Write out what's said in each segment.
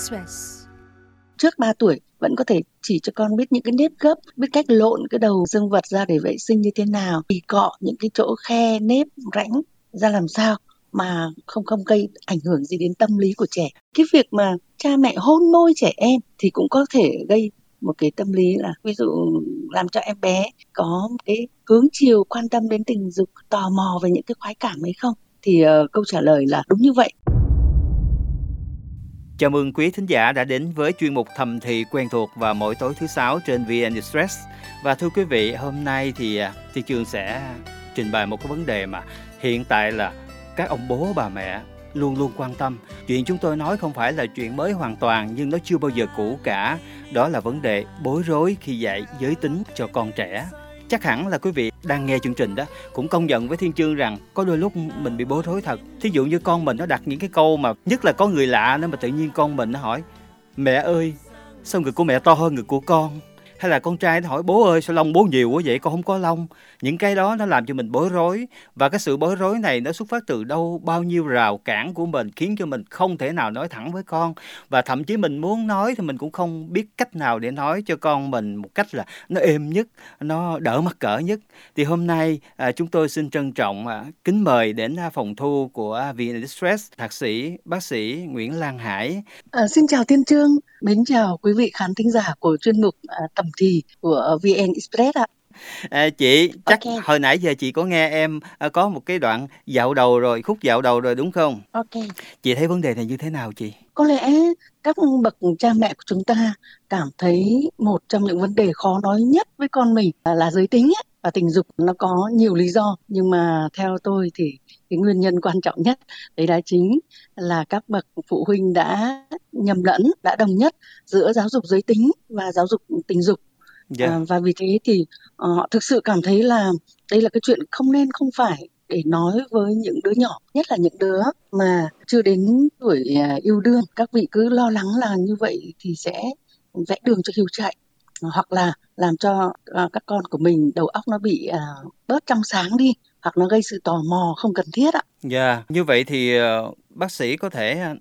Express. trước 3 tuổi vẫn có thể chỉ cho con biết những cái nếp gấp, biết cách lộn cái đầu dương vật ra để vệ sinh như thế nào, thì cọ những cái chỗ khe nếp rãnh ra làm sao mà không không gây ảnh hưởng gì đến tâm lý của trẻ. Cái việc mà cha mẹ hôn môi trẻ em thì cũng có thể gây một cái tâm lý là ví dụ làm cho em bé có cái hướng chiều quan tâm đến tình dục, tò mò về những cái khoái cảm ấy không? Thì uh, câu trả lời là đúng như vậy. Chào mừng quý thính giả đã đến với chuyên mục thầm thì quen thuộc vào mỗi tối thứ sáu trên VN Express. Và thưa quý vị, hôm nay thì à, Thị Trường sẽ trình bày một cái vấn đề mà hiện tại là các ông bố bà mẹ luôn luôn quan tâm. Chuyện chúng tôi nói không phải là chuyện mới hoàn toàn nhưng nó chưa bao giờ cũ cả. Đó là vấn đề bối rối khi dạy giới tính cho con trẻ. Chắc hẳn là quý vị đang nghe chương trình đó cũng công nhận với Thiên Chương rằng có đôi lúc mình bị bối rối thật. Thí dụ như con mình nó đặt những cái câu mà nhất là có người lạ nữa mà tự nhiên con mình nó hỏi Mẹ ơi, sao người của mẹ to hơn người của con? Hay là con trai nó hỏi bố ơi sao lông bố nhiều quá vậy? Con không có lông. Những cái đó nó làm cho mình bối rối. Và cái sự bối rối này nó xuất phát từ đâu? Bao nhiêu rào cản của mình khiến cho mình không thể nào nói thẳng với con. Và thậm chí mình muốn nói thì mình cũng không biết cách nào để nói cho con mình một cách là nó êm nhất nó đỡ mắc cỡ nhất. Thì hôm nay à, chúng tôi xin trân trọng à, kính mời đến à, phòng thu của à, VN Express thạc sĩ bác sĩ Nguyễn Lan Hải. À, xin chào Tiên Trương mến chào quý vị khán thính giả của chuyên mục à, tầm thì của VN Express ạ. À, chị chắc okay. hồi nãy giờ chị có nghe em à, có một cái đoạn dạo đầu rồi khúc dạo đầu rồi đúng không? Ok. Chị thấy vấn đề này như thế nào chị? Có lẽ các bậc cha mẹ của chúng ta cảm thấy một trong những vấn đề khó nói nhất với con mình là giới tính ấy, và tình dục nó có nhiều lý do nhưng mà theo tôi thì cái nguyên nhân quan trọng nhất đấy là chính là các bậc phụ huynh đã nhầm lẫn đã đồng nhất giữa giáo dục giới tính và giáo dục tình dục yeah. Dạ. à, và vì thế thì uh, họ thực sự cảm thấy là đây là cái chuyện không nên không phải để nói với những đứa nhỏ nhất là những đứa mà chưa đến tuổi uh, yêu đương các vị cứ lo lắng là như vậy thì sẽ vẽ đường cho hiếu chạy hoặc là làm cho uh, các con của mình đầu óc nó bị uh, bớt trong sáng đi hoặc nó gây sự tò mò không cần thiết ạ. Dạ, yeah. như vậy thì ờ, bác sĩ có thể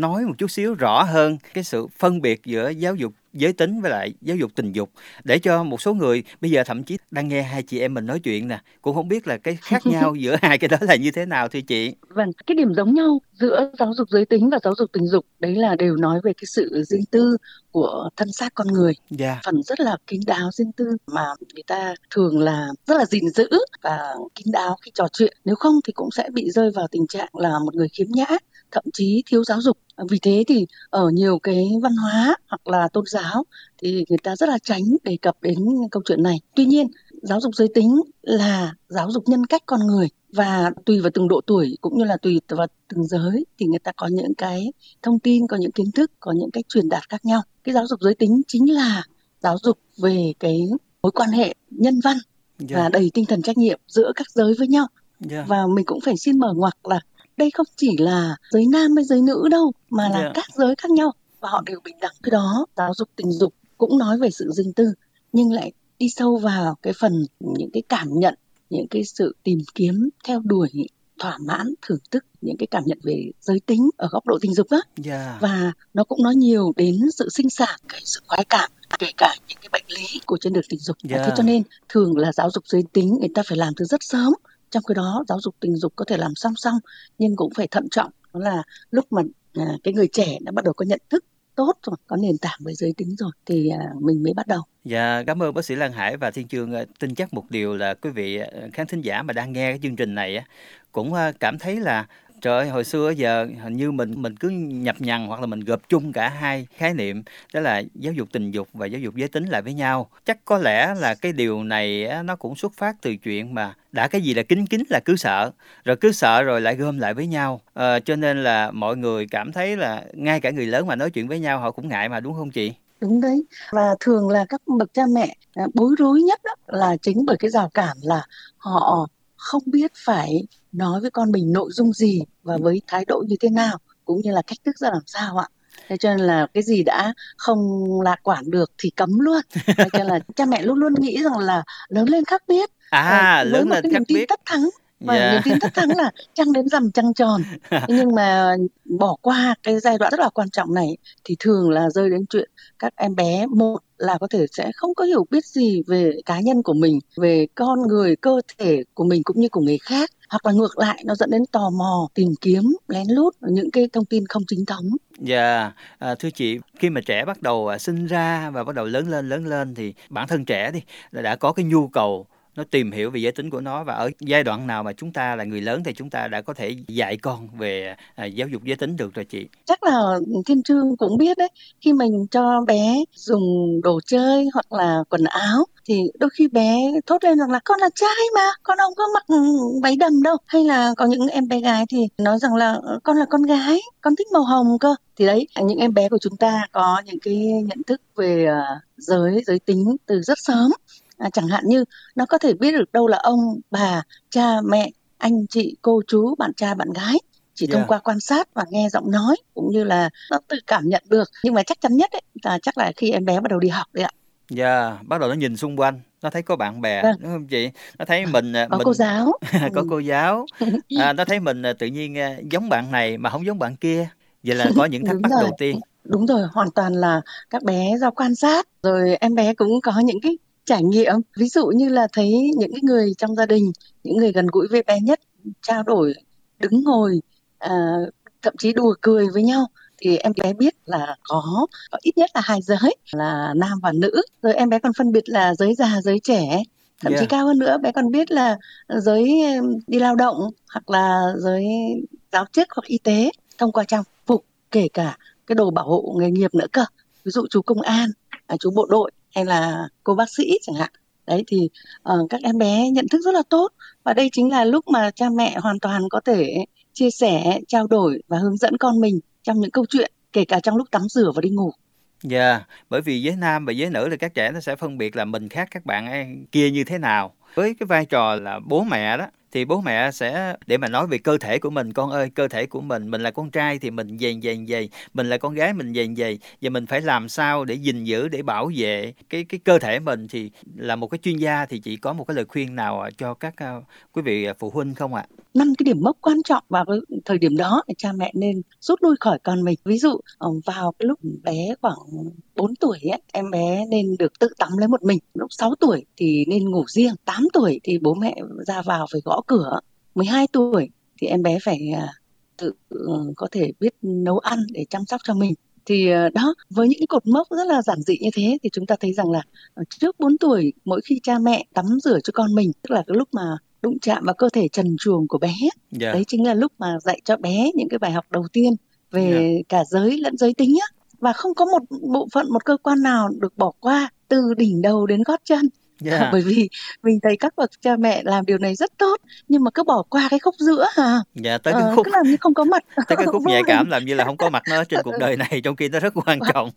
nói một chút xíu rõ hơn cái sự phân biệt giữa giáo dục giới tính với lại giáo dục tình dục để cho một số người bây giờ thậm chí đang nghe hai chị em mình nói chuyện nè cũng không biết là cái khác nhau giữa hai cái đó là như thế nào thưa chị vâng cái điểm giống nhau giữa giáo dục giới tính và giáo dục tình dục đấy là đều nói về cái sự riêng tư của thân xác con người yeah. Dạ. phần rất là kín đáo riêng tư mà người ta thường là rất là gìn giữ và kín đáo khi trò chuyện nếu không thì cũng sẽ bị rơi vào tình trạng là một người khiếm nhã thậm chí thiếu giáo dục vì thế thì ở nhiều cái văn hóa hoặc là tôn giáo thì người ta rất là tránh đề cập đến câu chuyện này tuy nhiên giáo dục giới tính là giáo dục nhân cách con người và tùy vào từng độ tuổi cũng như là tùy vào từng giới thì người ta có những cái thông tin có những kiến thức có những cách truyền đạt khác nhau cái giáo dục giới tính chính là giáo dục về cái mối quan hệ nhân văn yeah. và dạ. đầy tinh thần trách nhiệm giữa các giới với nhau yeah. Dạ. và mình cũng phải xin mở ngoặc là đây không chỉ là giới nam hay giới nữ đâu mà là yeah. Dạ. các giới khác nhau và họ đều bình đẳng cái đó giáo dục tình dục cũng nói về sự riêng tư nhưng lại đi sâu vào cái phần những cái cảm nhận những cái sự tìm kiếm theo đuổi thỏa mãn thưởng thức những cái cảm nhận về giới tính ở góc độ tình dục á yeah. Dạ. và nó cũng nói nhiều đến sự sinh sản cái sự khoái cảm kể cả những cái bệnh lý của trên đường tình dục yeah. thế cho nên thường là giáo dục giới tính người ta phải làm từ rất sớm trong khi đó giáo dục tình dục có thể làm song song nhưng cũng phải thận trọng. Đó là lúc mà à, cái người trẻ đã bắt đầu có nhận thức tốt rồi có nền tảng về giới tính rồi thì à, mình mới bắt đầu. Dạ, cảm ơn bác sĩ Lan Hải và Thiên Trương à, tin chắc một điều là quý vị à, khán thính giả mà đang nghe cái chương trình này cũng à, cảm thấy là Trời ơi, hồi xưa giờ hình như mình mình cứ nhập nhằng hoặc là mình gộp chung cả hai khái niệm đó là giáo dục tình dục và giáo dục giới tính lại với nhau. Chắc có lẽ là cái điều này nó cũng xuất phát từ chuyện mà đã cái gì là kính kính là cứ sợ, rồi cứ sợ rồi lại gom lại với nhau. À, cho nên là mọi người cảm thấy là ngay cả người lớn mà nói chuyện với nhau họ cũng ngại mà đúng không chị? Đúng đấy. Và thường là các bậc cha mẹ à, bối rối nhất đó là chính bởi cái rào cản là họ không biết phải nói với con mình nội dung gì và với thái độ như thế nào cũng như là cách thức ra làm sao ạ. Thế cho nên là cái gì đã không lạc quản được thì cấm luôn. Thế cho nên là cha mẹ luôn luôn nghĩ rằng là lớn lên khác biết. À lớn lên khác biết. tất thắng và yeah. niềm tin tất thắng là trăng đến rằm trăng tròn nhưng mà bỏ qua cái giai đoạn rất là quan trọng này thì thường là rơi đến chuyện các em bé một là có thể sẽ không có hiểu biết gì về cá nhân của mình về con người cơ thể của mình cũng như của người khác hoặc là ngược lại nó dẫn đến tò mò tìm kiếm lén lút những cái thông tin không chính thống Dạ, yeah. à, thưa chị, khi mà trẻ bắt đầu à, sinh ra và bắt đầu lớn lên lớn lên thì bản thân trẻ đi đã có cái nhu cầu nó tìm hiểu về giới tính của nó và ở giai đoạn nào mà chúng ta là người lớn thì chúng ta đã có thể dạy con về à, giáo dục giới tính được rồi chị? Chắc là thiên trương cũng biết đấy. Khi mình cho bé dùng đồ chơi hoặc là quần áo thì đôi khi bé thốt lên rằng là con là trai mà con không có mặc váy đầm đâu. Hay là có những em bé gái thì nói rằng là con là con gái con thích màu hồng cơ. Thì đấy những em bé của chúng ta có những cái nhận thức về à, giới giới tính từ rất sớm à, chẳng hạn như nó có thể biết được đâu là ông bà cha mẹ anh chị cô chú bạn trai bạn gái chỉ yeah. thông qua quan sát và nghe giọng nói cũng như là nó tự cảm nhận được nhưng mà chắc chắn nhất ấy, là chắc là khi em bé bắt đầu đi học đấy ạ Dạ, yeah, bắt đầu nó nhìn xung quanh, nó thấy có bạn bè, vâng. đúng không chị? Nó thấy mình à, có mình cô giáo, có cô giáo, à, nó thấy mình à, tự nhiên à, giống bạn này mà không giống bạn kia. Vậy là có những thắc mắc đầu tiên. Đúng rồi, hoàn toàn là các bé do quan sát, rồi em bé cũng có những cái trải nghiệm. Ví dụ như là thấy những cái người trong gia đình những người gần gũi với bé nhất trao đổi đứng ngồi à, thậm chí đùa cười với nhau thì em bé biết là có, có ít nhất là hai giới là nam và nữ. Rồi em bé còn phân biệt là giới già giới trẻ thậm yeah. chí cao hơn nữa bé còn biết là giới đi lao động hoặc là giới giáo chức hoặc y tế thông qua trang phục kể cả cái đồ bảo hộ nghề nghiệp nữa cơ. Ví dụ chú công an à, chú bộ đội hay là cô bác sĩ chẳng hạn. Đấy thì uh, các em bé nhận thức rất là tốt. Và đây chính là lúc mà cha mẹ hoàn toàn có thể chia sẻ trao đổi và hướng dẫn con mình trong những câu chuyện kể cả trong lúc tắm rửa và đi ngủ. Dạ, yeah, bởi vì giới nam và giới nữ thì các trẻ nó sẽ phân biệt là mình khác các bạn kia như thế nào. Với cái vai trò là bố mẹ đó thì bố mẹ sẽ, để mà nói về cơ thể của mình, con ơi, cơ thể của mình mình là con trai thì mình dày dày dày, mình là con gái mình dày dày và mình phải làm sao để gìn giữ, để bảo vệ cái cái cơ thể mình thì là một cái chuyên gia thì chỉ có một cái lời khuyên nào à, cho các à, quý vị à, phụ huynh không ạ? Năm cái điểm mốc quan trọng vào cái thời điểm đó cha mẹ nên rút lui khỏi con mình. Ví dụ ờ, vào cái lúc bé khoảng 4 tuổi ấy, em bé nên được tự tắm lấy một mình. Lúc 6 tuổi thì nên ngủ riêng 8 tuổi thì bố mẹ ra vào phải gõ cửa. 12 tuổi thì em bé phải à, tự ờ, có thể biết nấu ăn để chăm sóc cho mình. Thì ờ, đó với những cột mốc rất là giản dị như thế thì chúng ta thấy rằng là trước 4 tuổi mỗi khi cha mẹ tắm rửa cho con mình tức là cái lúc mà đụng chạm vào cơ thể trần truồng của bé yeah. Dạ. đấy chính là lúc mà dạy cho bé những cái bài học đầu tiên về yeah. Dạ. cả giới lẫn giới tính á và không có một bộ phận một cơ quan nào được bỏ qua từ đỉnh đầu đến gót chân Yeah. Dạ. bởi vì mình thấy các bậc cha mẹ làm điều này rất tốt nhưng mà cứ bỏ qua cái khúc giữa hả? Dạ tới cái ờ, khúc cứ làm như không có mặt. tới cái khúc nhạy cảm làm như là không có mặt nó trên cuộc đời này trong khi nó rất quan trọng.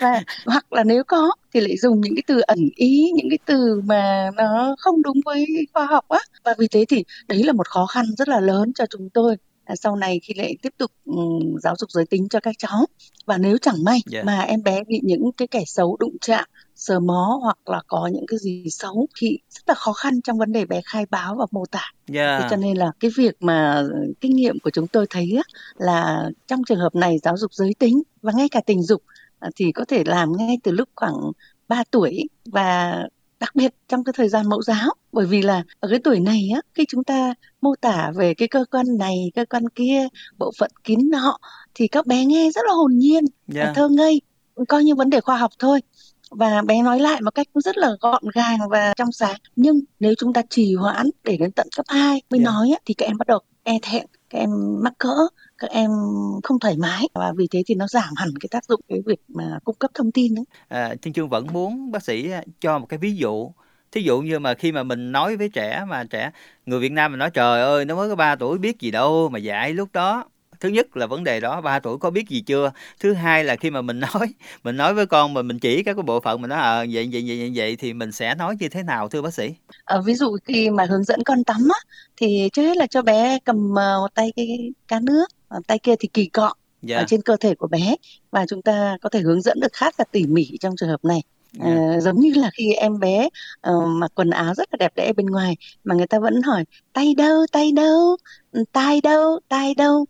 Và hoặc là nếu có thì lại dùng những cái từ ẩn ý những cái từ mà nó không đúng với khoa học á. Và vì thế thì đấy là một khó khăn rất là lớn cho chúng tôi. à, sau này khi lại tiếp tục um, giáo dục giới tính cho các cháu và nếu chẳng may yeah. mà em bé bị những cái kẻ xấu đụng chạm sờ mó hoặc là có những cái gì xấu thì rất là khó khăn trong vấn đề bé khai báo và mô tả. Yeah. Thế cho nên là cái việc mà kinh nghiệm của chúng tôi thấy là trong trường hợp này giáo dục giới tính và ngay cả tình dục à, thì có thể làm ngay từ lúc khoảng 3 tuổi và đặc biệt trong cái thời gian mẫu giáo bởi vì là ở cái tuổi này á khi chúng ta mô tả về cái cơ quan này cơ quan kia bộ phận kín nọ thì các bé nghe rất là hồn nhiên yeah. thơ ngây coi như vấn đề khoa học thôi và bé nói lại một cách rất là gọn gàng và trong sáng nhưng nếu chúng ta trì hoãn để đến tận cấp 2 mới yeah. nói thì các em bắt đầu e thẹn các em mắc cỡ các em không thoải mái. Và vì thế thì nó giảm hẳn cái tác dụng cái việc mà cung cấp thông tin đấy. À, Trương Trương vẫn muốn bác sĩ à, cho một cái ví dụ. Thí dụ như mà khi mà mình nói với trẻ mà trẻ người Việt Nam mình nói trời ơi nó mới có 3 tuổi biết gì đâu mà dạy lúc đó thứ nhất là vấn đề đó ba tuổi có biết gì chưa thứ hai là khi mà mình nói mình nói với con mà mình chỉ các cái bộ phận mình nói à, vậy vậy vậy vậy thì mình sẽ nói như thế nào thưa bác sĩ à, ví dụ khi mà hướng dẫn con tắm á thì trước hết là cho bé cầm uh, một tay cái cá nước tay kia thì kỳ cọ dạ. ở trên cơ thể của bé và chúng ta có thể hướng dẫn được khá là tỉ mỉ trong trường hợp này yeah. Dạ. uh, giống như là khi em bé uh, mặc quần áo rất là đẹp đẽ bên ngoài mà người ta vẫn hỏi tay đâu tay đâu tay đâu tay đâu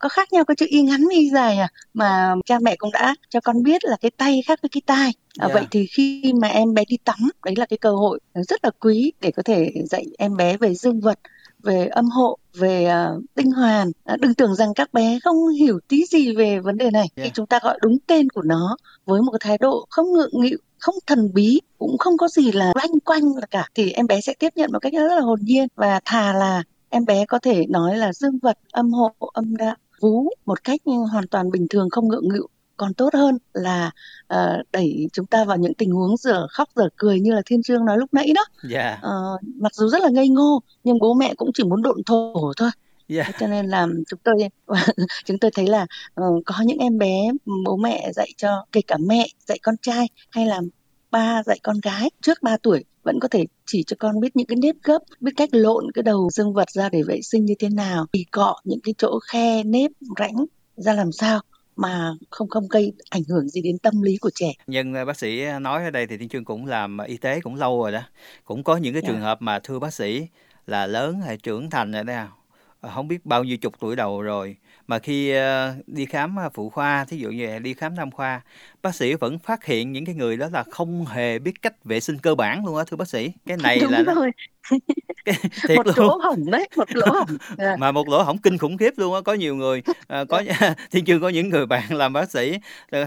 có khác nhau có chữ y ngắn với y dài à? Mà cha mẹ cũng đã cho con biết là cái tay khác với cái tai. À, yeah. vậy thì khi mà em bé đi tắm đấy là cái cơ hội rất là quý để có thể dạy em bé về dương vật về âm hộ về uh, tinh hoàn. Uh, đừng tưởng rằng các bé không hiểu tí gì về vấn đề này. Yeah. khi chúng ta gọi đúng tên của nó với một cái thái độ không ngượng nghịu không thần bí cũng không có gì là loanh quanh là cả thì em bé sẽ tiếp nhận một cách rất là hồn nhiên và thà là em bé có thể nói là dương vật âm hộ âm đạo vú một cách hoàn toàn bình thường không ngượng nghịu còn tốt hơn là uh, đẩy chúng ta vào những tình huống giờ khóc giờ cười như là thiên trương nói lúc nãy đó yeah. uh, mặc dù rất là ngây ngô nhưng bố mẹ cũng chỉ muốn độn thổ thôi Yeah. cho nên là chúng tôi chúng tôi thấy là uh, có những em bé bố mẹ dạy cho kể cả mẹ dạy con trai hay là ba dạy con gái trước 3 tuổi vẫn có thể chỉ cho con biết những cái nếp gấp, biết cách lộn cái đầu dương vật ra để vệ sinh như thế nào, thì cọ những cái chỗ khe nếp rãnh ra làm sao mà không không gây ảnh hưởng gì đến tâm lý của trẻ. Nhưng bác sĩ nói ở đây thì Thiên Trương cũng làm y tế cũng lâu rồi đó. Cũng có những cái yeah. trường dạ. hợp mà thưa bác sĩ là lớn hay trưởng thành rồi đó không biết bao nhiêu chục tuổi đầu rồi mà khi đi khám phụ khoa thí dụ như đi khám nam khoa bác sĩ vẫn phát hiện những cái người đó là không hề biết cách vệ sinh cơ bản luôn á thưa bác sĩ cái này Đúng là rồi. thiệt một luôn. lỗ hổng đấy một lỗ hổng mà một lỗ hổng kinh khủng khiếp luôn á có nhiều người à, có thiên chương có những người bạn làm bác sĩ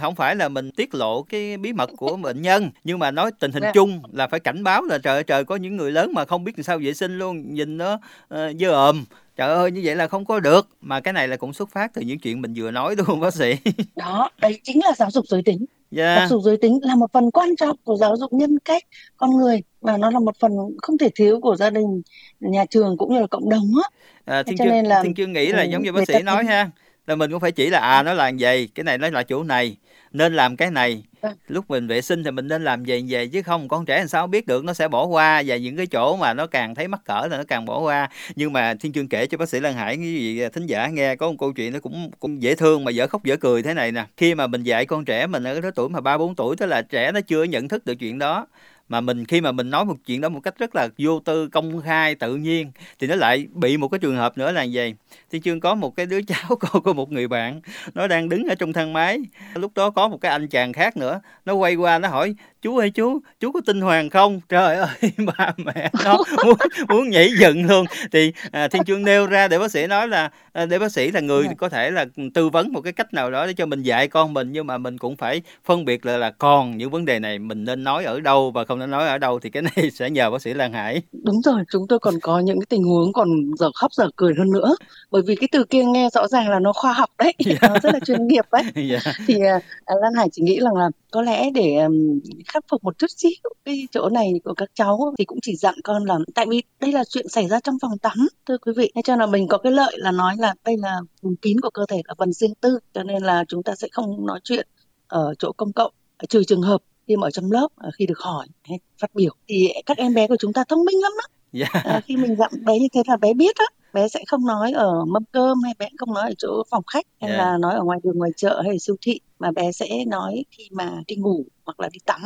không phải là mình tiết lộ cái bí mật của bệnh nhân nhưng mà nói tình hình yeah. chung là phải cảnh báo là trời ơi trời có những người lớn mà không biết làm sao vệ sinh luôn nhìn nó uh, dơ ồm trời ơi như vậy là không có được mà cái này là cũng xuất phát từ những chuyện mình vừa nói đúng không bác sĩ đó đấy chính là giáo dục giới tính yeah. giáo dục giới tính là một phần quan trọng của giáo dục nhân cách con người và nó là một phần không thể thiếu của gia đình nhà trường cũng như là cộng đồng á à, thiên cho nên là thiên chương nghĩ là giống như bác sĩ nói ha là mình cũng phải chỉ là à nó là vậy cái này nó là chỗ này nên làm cái này lúc mình vệ sinh thì mình nên làm về về chứ không, con trẻ làm sao biết được, nó sẽ bỏ qua. Và những cái chỗ mà nó càng thấy mắc cỡ là nó càng bỏ qua. Nhưng mà thiên chương kể cho bác sĩ lan hải, cái gì thính giả nghe có một câu chuyện nó cũng cũng dễ thương mà dở khóc dở cười thế này nè. Khi mà mình dạy con trẻ mình ở cái tuổi mà ba bốn tuổi, tức là trẻ nó chưa nhận thức được chuyện đó mà mình, khi mà mình nói một chuyện đó một cách rất là vô tư, công khai, tự nhiên, thì nó lại bị một cái trường hợp nữa là gì thì chương có một cái đứa cháu cô của một người bạn, nó đang đứng ở trong thang máy. Lúc đó có một cái anh chàng khác nữa, nó quay qua, nó hỏi chú ơi chú chú có tinh hoàng không? Trời ơi ba mẹ nó muốn, muốn nhảy dựng luôn. Thì à, thiên chương nêu ra để bác sĩ nói là à, để bác sĩ là người có thể là tư vấn một cái cách nào đó để cho mình dạy con mình nhưng mà mình cũng phải phân biệt là là còn những vấn đề này mình nên nói ở đâu và không nên nói ở đâu thì cái này sẽ nhờ bác sĩ Lan Hải. Đúng rồi chúng tôi còn có những cái tình huống còn giờ khóc giờ cười hơn nữa. Bởi vì cái từ kia nghe rõ ràng là nó khoa học đấy yeah. nó rất là chuyên nghiệp đấy. Yeah. thì uh, Lan Hải chỉ nghĩ rằng là có lẽ để um, khắc phục một chút xíu cái chỗ này của các cháu thì cũng chỉ dặn con là tại vì đây là chuyện xảy ra trong phòng tắm thưa quý vị nên cho là mình có cái lợi là nói là đây là vùng kín của cơ thể là phần riêng tư cho nên là chúng ta sẽ không nói chuyện ở chỗ công cộng trừ trường hợp khi mà ở trong lớp khi được hỏi hay phát biểu thì các em bé của chúng ta thông minh lắm đó yeah. Dạ. à, khi mình dặn bé như thế là bé biết á bé sẽ không nói ở mâm cơm hay bé không nói ở chỗ phòng khách hay yeah. là nói ở ngoài đường ngoài chợ hay siêu thị mà bé sẽ nói khi mà đi ngủ hoặc là đi tắm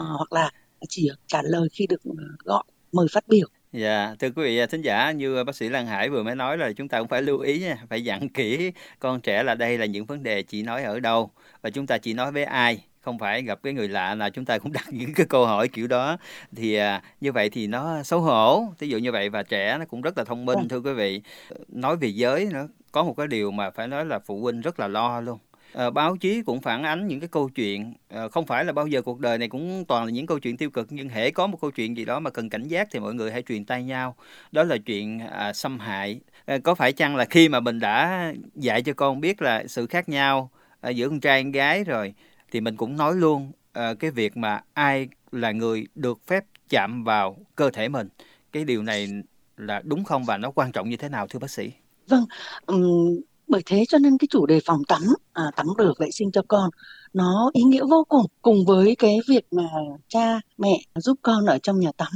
uh, hoặc là chỉ trả lời khi được ờ, gọi mời phát biểu. Dạ, thưa quý vị thính giả, như bác sĩ Lan Hải vừa mới nói là chúng ta cũng phải lưu ý nha, phải dặn kỹ con trẻ là đây là những vấn đề chỉ nói ở đâu và chúng ta chỉ nói với ai không phải gặp cái người lạ nào chúng ta cũng đặt những cái câu hỏi kiểu đó. Thì à, như vậy thì nó xấu hổ ví dụ như vậy và trẻ nó cũng rất là thông minh ừ. thưa quý vị. Nói về giới nữa có một cái điều mà phải nói là phụ huynh rất là lo luôn à, báo chí cũng phản ánh những cái câu chuyện à, không phải là bao giờ cuộc đời này cũng toàn là những câu chuyện tiêu cực nhưng hễ có một câu chuyện gì đó mà cần cảnh giác thì mọi người hãy truyền tay nhau. Đó là chuyện à, xâm hại. À, có phải chăng là khi mà mình đã dạy cho con biết là sự khác nhau à, giữa con trai con gái rồi thì mình cũng nói luôn cái việc mà ai là người được phép chạm vào cơ thể mình cái điều này là đúng không và nó quan trọng như thế nào thưa bác sĩ? Vâng um, bởi thế cho nên cái chủ đề phòng tắm à, tắm rửa vệ sinh cho con nó ý nghĩa vô cùng cùng với cái việc mà cha mẹ giúp con ở trong nhà tắm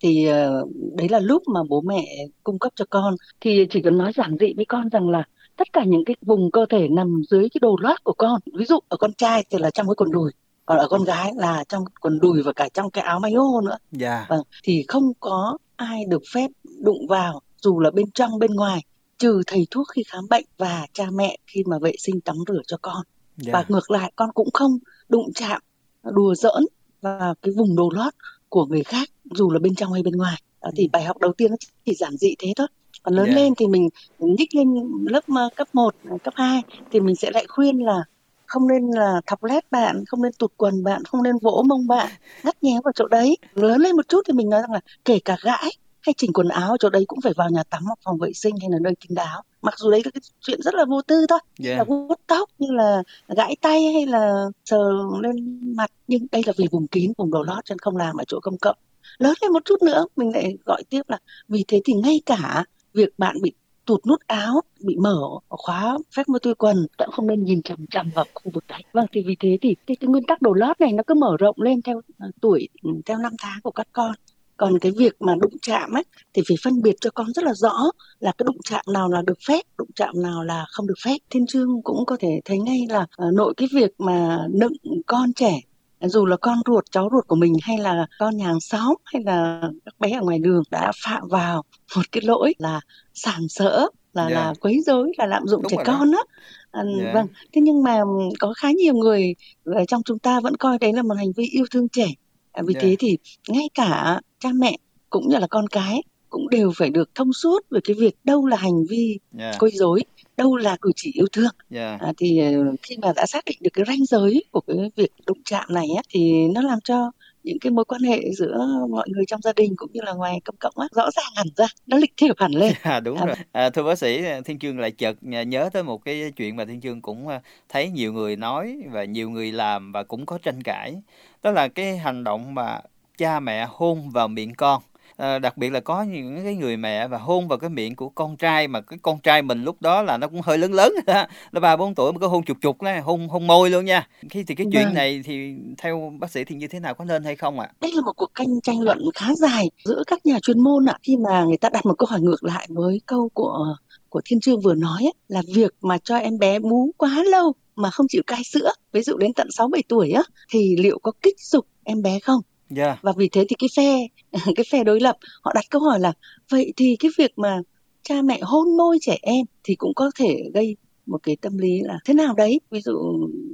thì uh, đấy là lúc mà bố mẹ cung cấp cho con thì chỉ cần nói giản dị với con rằng là tất cả những cái vùng cơ thể nằm dưới cái đồ lót của con ví dụ ở con trai thì là trong cái quần đùi còn ở con gái là trong quần đùi và cả trong cái áo may ô nữa yeah. Dạ. vâng thì không có ai được phép đụng vào dù là bên trong bên ngoài trừ thầy thuốc khi khám bệnh và cha mẹ khi mà vệ sinh tắm rửa cho con yeah. và ngược lại con cũng không đụng chạm đùa giỡn vào cái vùng đồ lót của người khác dù là bên trong hay bên ngoài đó thì ừ. bài học đầu tiên chỉ giản dị thế thôi còn lớn yeah. lên thì mình nhích lên lớp ờ, cấp 1, cấp 2 thì mình sẽ lại khuyên là không nên là thọc lét bạn, không nên tụt quần bạn, không nên vỗ mông bạn, ngắt nhéo vào chỗ đấy. Lớn lên một chút thì mình nói rằng là kể cả gãi hay chỉnh quần áo ở chỗ đấy cũng phải vào nhà tắm hoặc phòng vệ sinh hay là nơi kín đáo. Mặc dù đấy là cái chuyện rất là vô tư thôi yeah. là vuốt tóc như là gãi tay hay là sờ lên mặt nhưng đây là vì vùng kín vùng đầu lót chân không làm ở chỗ công cộng. Lớn lên một chút nữa mình lại gọi tiếp là vì thế thì ngay cả việc bạn bị tụt nút áo bị mở khóa phép mơ tôi quần cũng không nên nhìn chằm chằm vào khu vực đấy. Vâng thì vì thế thì cái, cái nguyên tắc đồ lót này nó cứ mở rộng lên theo uh, tuổi theo năm tháng của các con còn cái việc mà đụng chạm ấy thì phải phân biệt cho con rất là rõ là cái đụng chạm nào là được phép đụng chạm nào là không được phép thiên trương cũng có thể thấy ngay là uh, nội cái việc mà nựng con trẻ dù là con ruột cháu ruột của mình hay là con nhà hàng xóm hay là các bé ở ngoài đường đã phạm vào một cái lỗi là sàm sỡ là yeah. là quấy rối là lạm dụng Đúng trẻ con á à, yeah. vâng thế nhưng mà có khá nhiều người trong chúng ta vẫn coi đấy là một hành vi yêu thương trẻ à, vì yeah. thế thì ngay cả cha mẹ cũng như là con cái cũng đều phải được thông suốt về cái việc đâu là hành vi yeah. quấy rối đâu là cử chỉ yêu thương. Yeah. à, thì ờ, khi mà đã xác định được cái ranh giới của cái việc đụng chạm này á, thì nó làm cho những cái mối quan hệ giữa mọi người trong gia đình cũng như là ngoài công cộng á, rõ ràng hẳn ra nó lịch thiệp hẳn lên. À, đúng à, rồi. À, thưa bác sĩ thiên chương lại chợt nhớ tới một cái chuyện mà thiên chương cũng ờ, thấy nhiều người nói và nhiều người làm và cũng có tranh cãi. Đó là cái hành động mà cha mẹ hôn vào miệng con. À, đặc biệt là có những cái người mẹ và hôn vào cái miệng của con trai mà cái con trai mình lúc đó là nó cũng hơi lớn lớn. Nó ba bốn tuổi mà có hôn chục chục đó hôn hôn môi luôn nha. Khi thì cái chuyện vâng. này thì theo bác sĩ thì như thế nào có nên hay không ạ? À? đây là một cuộc tranh tranh luận khá dài giữa các nhà chuyên môn ạ. À, khi mà người ta đặt một câu hỏi ngược lại với câu của của thiên trương vừa nói ấy, là việc mà cho em bé bú quá lâu mà không chịu cai sữa ví dụ đến tận 6 7 tuổi á thì liệu có kích dục em bé không Yeah. Và vì thế thì cái phe cái phe đối lập họ đặt câu hỏi là vậy thì cái việc mà cha mẹ hôn môi trẻ em thì cũng có thể gây một cái tâm lý là thế nào đấy? Ví dụ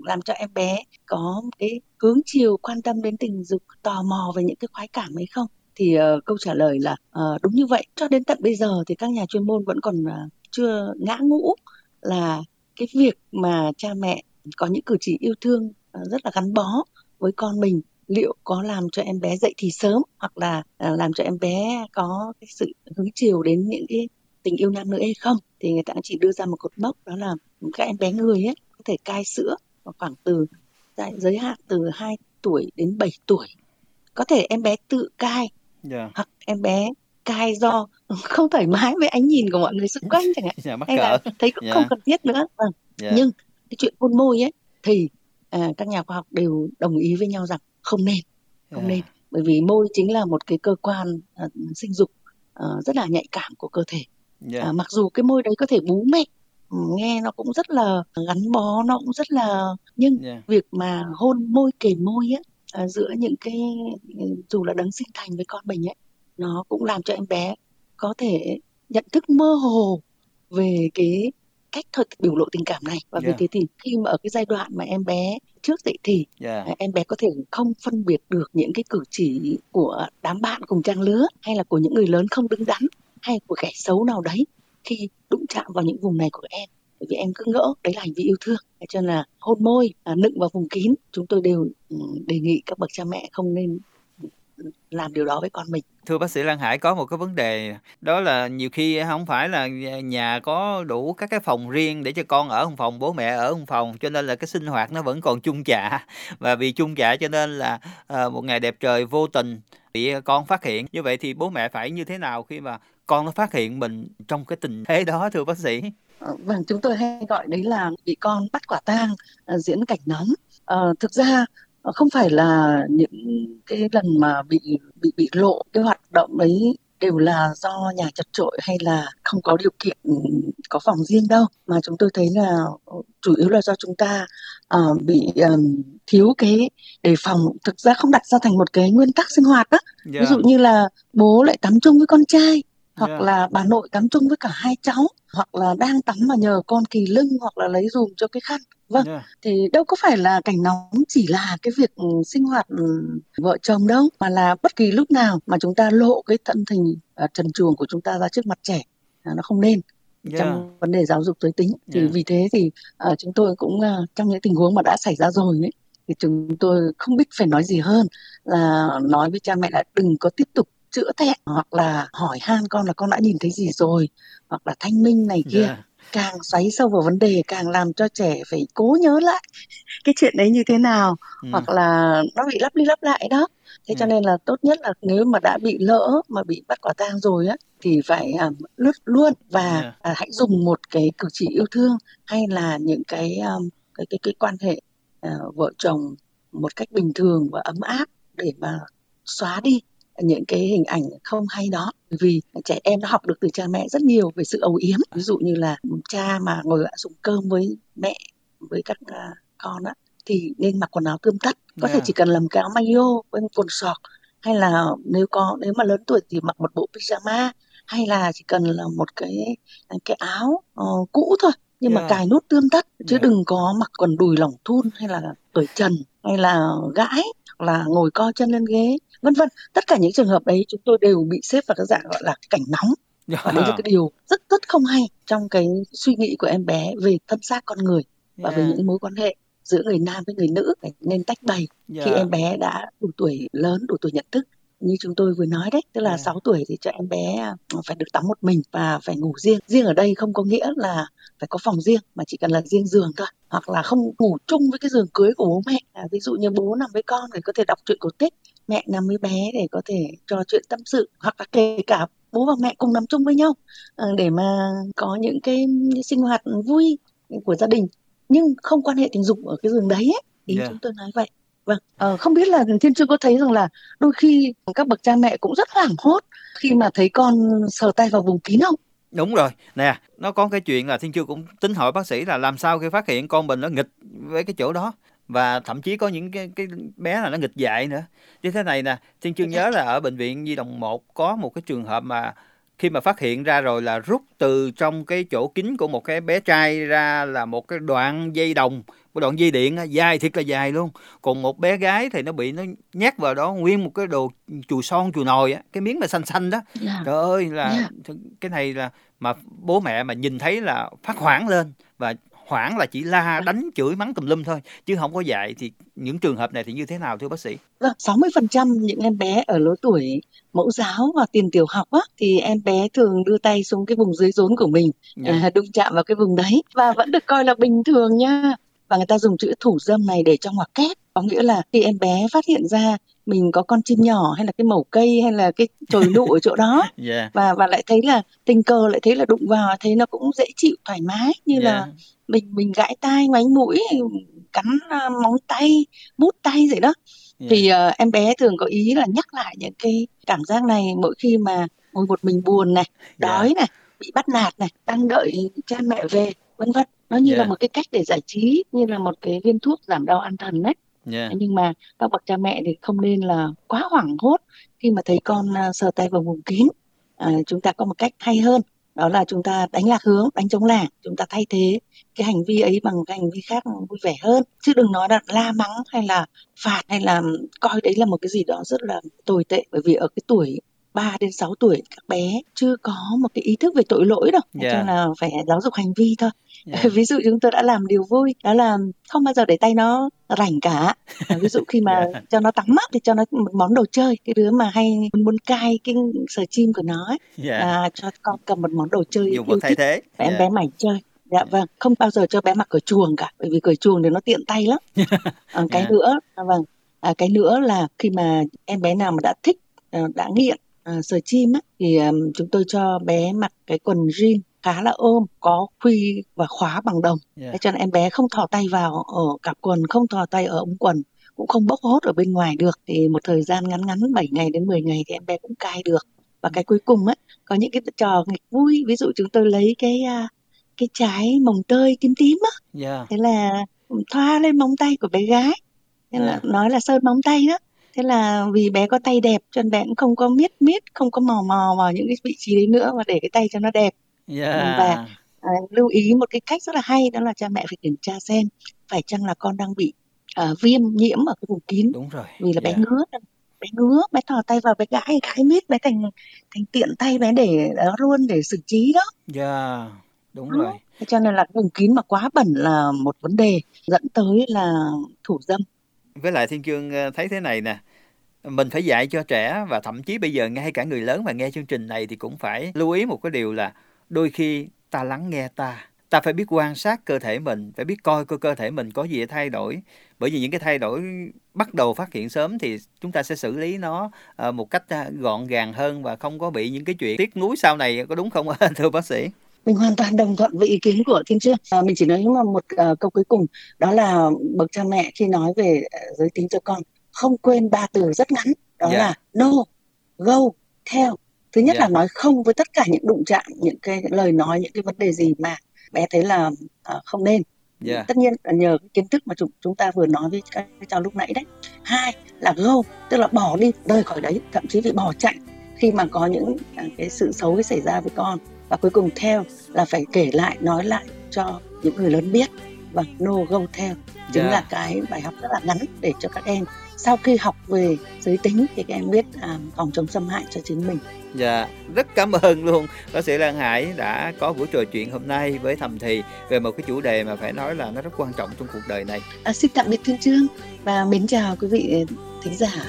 làm cho em bé có cái hướng chiều quan tâm đến tình dục tò mò về những cái khoái cảm ấy không? Thì uh, câu trả lời là uh, đúng như vậy. Cho đến tận bây giờ thì các nhà chuyên môn vẫn còn uh, chưa ngã ngũ là cái việc mà cha mẹ có những cử chỉ yêu thương uh, rất là gắn bó với con mình liệu có làm cho em bé dậy thì sớm hoặc là à, làm cho em bé có cái sự hứng chiều đến những cái tình yêu nam nữ hay không thì người ta chỉ đưa ra một cột mốc đó là các em bé người ấy có thể cai sữa khoảng từ giới hạn từ 2 tuổi đến 7 tuổi có thể em bé tự cai yeah. Dạ. hoặc em bé cai do không thoải mái với ánh nhìn của mọi người xung quanh chẳng hạn yeah, dạ, hay là thấy cũng yeah. không dạ. cần thiết nữa vâng. yeah. nhưng cái chuyện hôn môi ấy thì à, các nhà khoa học đều đồng ý với nhau rằng không nên không yeah. nên bởi vì môi chính là một cái cơ quan uh, sinh dục uh, rất là nhạy cảm của cơ thể yeah. uh, mặc dù cái môi đấy có thể bú mẹ ừ, nghe nó cũng rất là gắn bó nó cũng rất là nhưng yeah. việc mà hôn môi kề môi á uh, giữa những cái dù là đấng sinh thành với con mình ấy nó cũng làm cho em bé có thể nhận thức mơ hồ về cái cách thuật biểu lộ tình cảm này và yeah. vì thế thì khi mà ở cái giai đoạn mà em bé trước dậy thì yeah. em bé có thể không phân biệt được những cái cử chỉ của đám bạn cùng trang lứa hay là của những người lớn không đứng đắn hay của kẻ xấu nào đấy khi đụng chạm vào những vùng này của em. Bởi vì em cứ ngỡ đấy là hành vi yêu thương. Cho nên là hôn môi à, nựng vào vùng kín. Chúng tôi đều ừ, đề nghị các bậc cha mẹ không nên làm điều đó với con mình. Thưa bác sĩ Lan Hải có một cái vấn đề đó là nhiều khi không phải là nhà có đủ các cái phòng riêng để cho con ở một phòng bố mẹ ở một phòng cho nên là cái sinh hoạt nó vẫn còn chung chạ và vì chung chạ cho nên là uh, một ngày đẹp trời vô tình bị con phát hiện. Như vậy thì bố mẹ phải như thế nào khi mà con nó phát hiện mình trong cái tình thế đó thưa bác sĩ? Ờ, vâng chúng tôi hay gọi đấy là bị con bắt quả tang uh, diễn cảnh nóng. Uh, thực ra không phải là những cái lần mà bị bị bị lộ cái hoạt động đấy đều là do nhà chật trội hay là không có điều kiện ừ, có phòng riêng đâu mà chúng tôi thấy là chủ yếu là do chúng ta uh, bị um, thiếu cái đề phòng thực ra không đặt ra thành một cái nguyên tắc sinh hoạt đó yeah. ví dụ như là bố lại tắm chung với con trai hoặc yeah. là bà nội tắm chung với cả hai cháu hoặc là đang tắm mà nhờ con kỳ lưng hoặc là lấy dùm cho cái khăn vâng yeah. thì đâu có phải là cảnh nóng chỉ là cái việc ừ, sinh hoạt ừ, vợ chồng đâu mà là bất kỳ lúc nào mà chúng ta lộ cái thân hình uh, trần truồng của chúng ta ra trước mặt trẻ uh, nó không nên yeah. trong vấn đề giáo dục giới tính thì yeah. vì thế thì uh, chúng tôi cũng uh, trong những tình huống mà đã xảy ra rồi ấy thì chúng tôi không biết phải nói gì hơn là nói với cha mẹ là đừng có tiếp tục chữa thẹn hoặc là hỏi han con là con đã nhìn thấy gì rồi hoặc là thanh minh này kia yeah. càng xoáy sâu vào vấn đề càng làm cho trẻ phải cố nhớ lại cái chuyện đấy như thế nào ừ. hoặc là nó bị lắp đi lắp lại đó thế ừ. cho nên là tốt nhất là nếu mà đã bị lỡ mà bị bắt quả tang rồi á thì phải um, lướt luôn và yeah. à, hãy dùng một cái cử chỉ yêu thương hay là những cái um, cái cái cái quan hệ uh, vợ chồng một cách bình thường và ấm áp để mà xóa đi những cái hình ảnh không hay đó vì trẻ em nó học được từ cha mẹ rất nhiều về sự âu yếm ví dụ như là cha mà ngồi ăn dùng cơm với mẹ với các uh, con á thì nên mặc quần áo tươm tất có yeah. thể chỉ cần làm cái áo mayo với quần sọt hay là nếu có nếu mà lớn tuổi thì mặc một bộ pyjama hay là chỉ cần là một cái cái áo uh, cũ thôi nhưng yeah. mà cài nút tươm tất chứ yeah. đừng có mặc quần đùi lỏng thun hay là cởi trần hay là gãi hoặc là ngồi co chân lên ghế vân vân tất cả những trường hợp đấy chúng tôi đều bị xếp vào cái dạng gọi là cảnh nóng và đấy là cái điều rất rất không hay trong cái suy nghĩ của em bé về thân xác con người và yeah. về những mối quan hệ giữa người nam với người nữ nên tách bày yeah. khi em bé đã đủ tuổi lớn đủ tuổi nhận thức như chúng tôi vừa nói đấy tức là yeah. 6 tuổi thì cho em bé à, phải được tắm một mình và phải ngủ riêng riêng ở đây không có nghĩa là phải có phòng riêng mà chỉ cần là riêng giường thôi hoặc là không ngủ chung với cái giường cưới của bố mẹ à, ví dụ như bố nằm với con thì có thể đọc truyện cổ tích mẹ nằm với bé để có thể trò chuyện tâm sự hoặc là kể cả bố và mẹ cùng nằm chung với nhau à, để mà có những cái sinh hoạt vui của gia đình. Nhưng không quan hệ tình dục ở cái giường đấy ấy. ý yeah. chúng tôi nói vậy. Vâng. Ờ, không biết là thiên chưa có thấy rằng là đôi khi các bậc cha mẹ cũng rất hoảng hốt khi mà thấy con sờ tay vào vùng kín không? Đúng rồi. Nè nó có cái chuyện là thiên chưa cũng tính hỏi bác sĩ là làm sao khi phát hiện con mình nó nghịch với cái chỗ đó và thậm chí có những cái cái bé là nó nghịch dại nữa như thế này nè thiên chưa nhớ là ở bệnh viện di động 1 có một cái trường hợp mà khi mà phát hiện ra rồi là rút từ trong cái chỗ kính của một cái bé trai ra là một cái đoạn dây đồng một đoạn dây điện dài thiệt là dài luôn còn một bé gái thì nó bị nó nhét vào đó nguyên một cái đồ chùi son chùi nồi á cái miếng mà xanh xanh đó yeah. Dạ. trời ơi là yeah. Dạ. cái này là mà bố mẹ mà nhìn thấy là phát hoảng lên và hoảng là chỉ la đánh chửi mắng tùm lum thôi chứ không có dạy thì những trường hợp này thì như thế nào thưa bác sĩ? Vâng, 60% những em bé ở lứa tuổi mẫu giáo và tiền tiểu học á thì em bé thường đưa tay xuống cái vùng dưới rốn của mình yeah. Dạ. à, đụng chạm vào cái vùng đấy và vẫn được coi là bình thường nha và người ta dùng chữ thủ dâm này để trong ngoặc kép có nghĩa là khi em bé phát hiện ra mình có con chim nhỏ hay là cái mẩu cây hay là cái chồi nụ ở chỗ đó yeah. và và lại thấy là tình cờ lại thấy là đụng vào thấy nó cũng dễ chịu thoải mái như yeah. là mình mình gãi tai ngoánh mũi cắn uh, móng tay bút tay vậy đó yeah. thì uh, em bé thường có ý là nhắc lại những cái cảm giác này mỗi khi mà ngồi một mình buồn này đói yeah. này bị bắt nạt này đang đợi cha mẹ về vân vân nó như yeah. là một cái cách để giải trí như là một cái viên thuốc giảm đau an thần đấy Dạ. yeah. nhưng mà các bậc cha mẹ thì không nên là quá hoảng hốt khi mà thấy con à, sờ tay vào vùng kín à, chúng ta có một cách hay hơn đó là chúng ta đánh lạc hướng đánh chống lảng chúng ta thay thế cái hành vi ấy bằng cái hành vi khác vui vẻ hơn chứ đừng nói là la mắng hay là phạt hay là coi đấy là một cái gì đó rất là tồi tệ bởi vì ở cái tuổi 3 đến 6 tuổi các bé chưa có một cái ý thức về tội lỗi đâu yeah. cho nên là phải giáo dục hành vi thôi yeah. ví dụ chúng tôi đã làm điều vui đó là không bao giờ để tay nó rảnh cả ví dụ khi mà yeah. cho nó tắm mắt thì cho nó một món đồ chơi cái đứa mà hay muốn cai cái sờ chim của nó ấy, yeah. à, cho con cầm một món đồ chơi dùng yêu thay thích thế và em yeah. bé mày chơi dạ vâng không bao giờ cho bé mặc cởi chuồng cả bởi vì cởi chuồng thì nó tiện tay lắm à, cái yeah. nữa à, vâng à, cái nữa là khi mà em bé nào mà đã thích à, đã nghiện à, sờ chim á, thì um, chúng tôi cho bé mặc cái quần jean khá là ôm có khuy và khóa bằng đồng. Yeah. thế cho nên em bé không thò tay vào ở cặp quần không thò tay ở ống quần cũng không bốc hốt ở bên ngoài được. Thì một thời gian ngắn ngắn 7 ngày đến 10 ngày thì em bé cũng cai được. Và cái cuối cùng á có những cái trò nghịch vui ví dụ chúng tôi lấy cái cái trái mồng tơi tím tím á. Yeah. thế là thoa lên móng tay của bé gái. Thế là nói là sơn móng tay đó thế là vì bé có tay đẹp cho nên bé cũng không có miết miết không có mò mò vào những cái vị trí đấy nữa và để cái tay cho nó đẹp yeah. và à, lưu ý một cái cách rất là hay đó là cha mẹ phải kiểm tra xem phải chăng là con đang bị uh, viêm nhiễm ở cái vùng kín đúng rồi vì là yeah. bé ngứa bé ngứa bé thò tay vào bé gãi gãi miết bé thành thành tiện tay bé để đó luôn để xử trí đó yeah đúng đó. rồi cho nên là vùng kín mà quá bẩn là một vấn đề dẫn tới là thủ dâm với lại thiên chương ờ, thấy thế này nè, mình phải dạy cho trẻ và thậm chí bây giờ ngay cả người lớn mà nghe chương trình này thì cũng phải lưu ý một cái điều là đôi khi ta lắng nghe ta ta phải biết quan sát cơ thể mình, phải biết coi cơ cơ thể mình có gì thay đổi. Bởi vì những cái thay đổi bắt đầu phát hiện sớm thì chúng ta sẽ xử lý nó ờ, một cách ờ, gọn gàng hơn và không có bị những cái chuyện tiếc nuối sau này, có đúng không? Thưa bác sĩ mình hoàn toàn đồng thuận với ý kiến của thiên chưa à, mình chỉ nói mà một uh, câu cuối cùng đó là bậc cha mẹ khi nói về uh, giới tính cho con không quên ba từ rất ngắn đó yeah. Dạ. là no go theo thứ nhất yeah. là dạ. nói không với tất cả những đụng chạm những cái lời nói những cái vấn đề gì mà bé thấy là uh, không nên yeah. Dạ. tất nhiên là nhờ cái kiến thức mà chúng chúng ta vừa nói với các cháu lúc nãy đấy hai là go tức là bỏ đi rời khỏi đấy thậm chí bị bỏ chạy khi mà có những uh, cái sự xấu xảy ra với con và cuối cùng theo là phải kể lại nói lại cho những người lớn biết và no go theo chính yeah. là cái bài học rất là ngắn để cho các em sau khi học về giới tính thì các em biết à, phòng chống xâm hại cho chính mình. Dạ, rất cảm ơn luôn bác sĩ Lan Hải đã có buổi trò chuyện hôm nay với Thầm Thì về một cái chủ đề mà phải nói là nó rất quan trọng trong cuộc đời này. À, xin tạm biệt Thiên Trương và mến chào quý vị thính giả.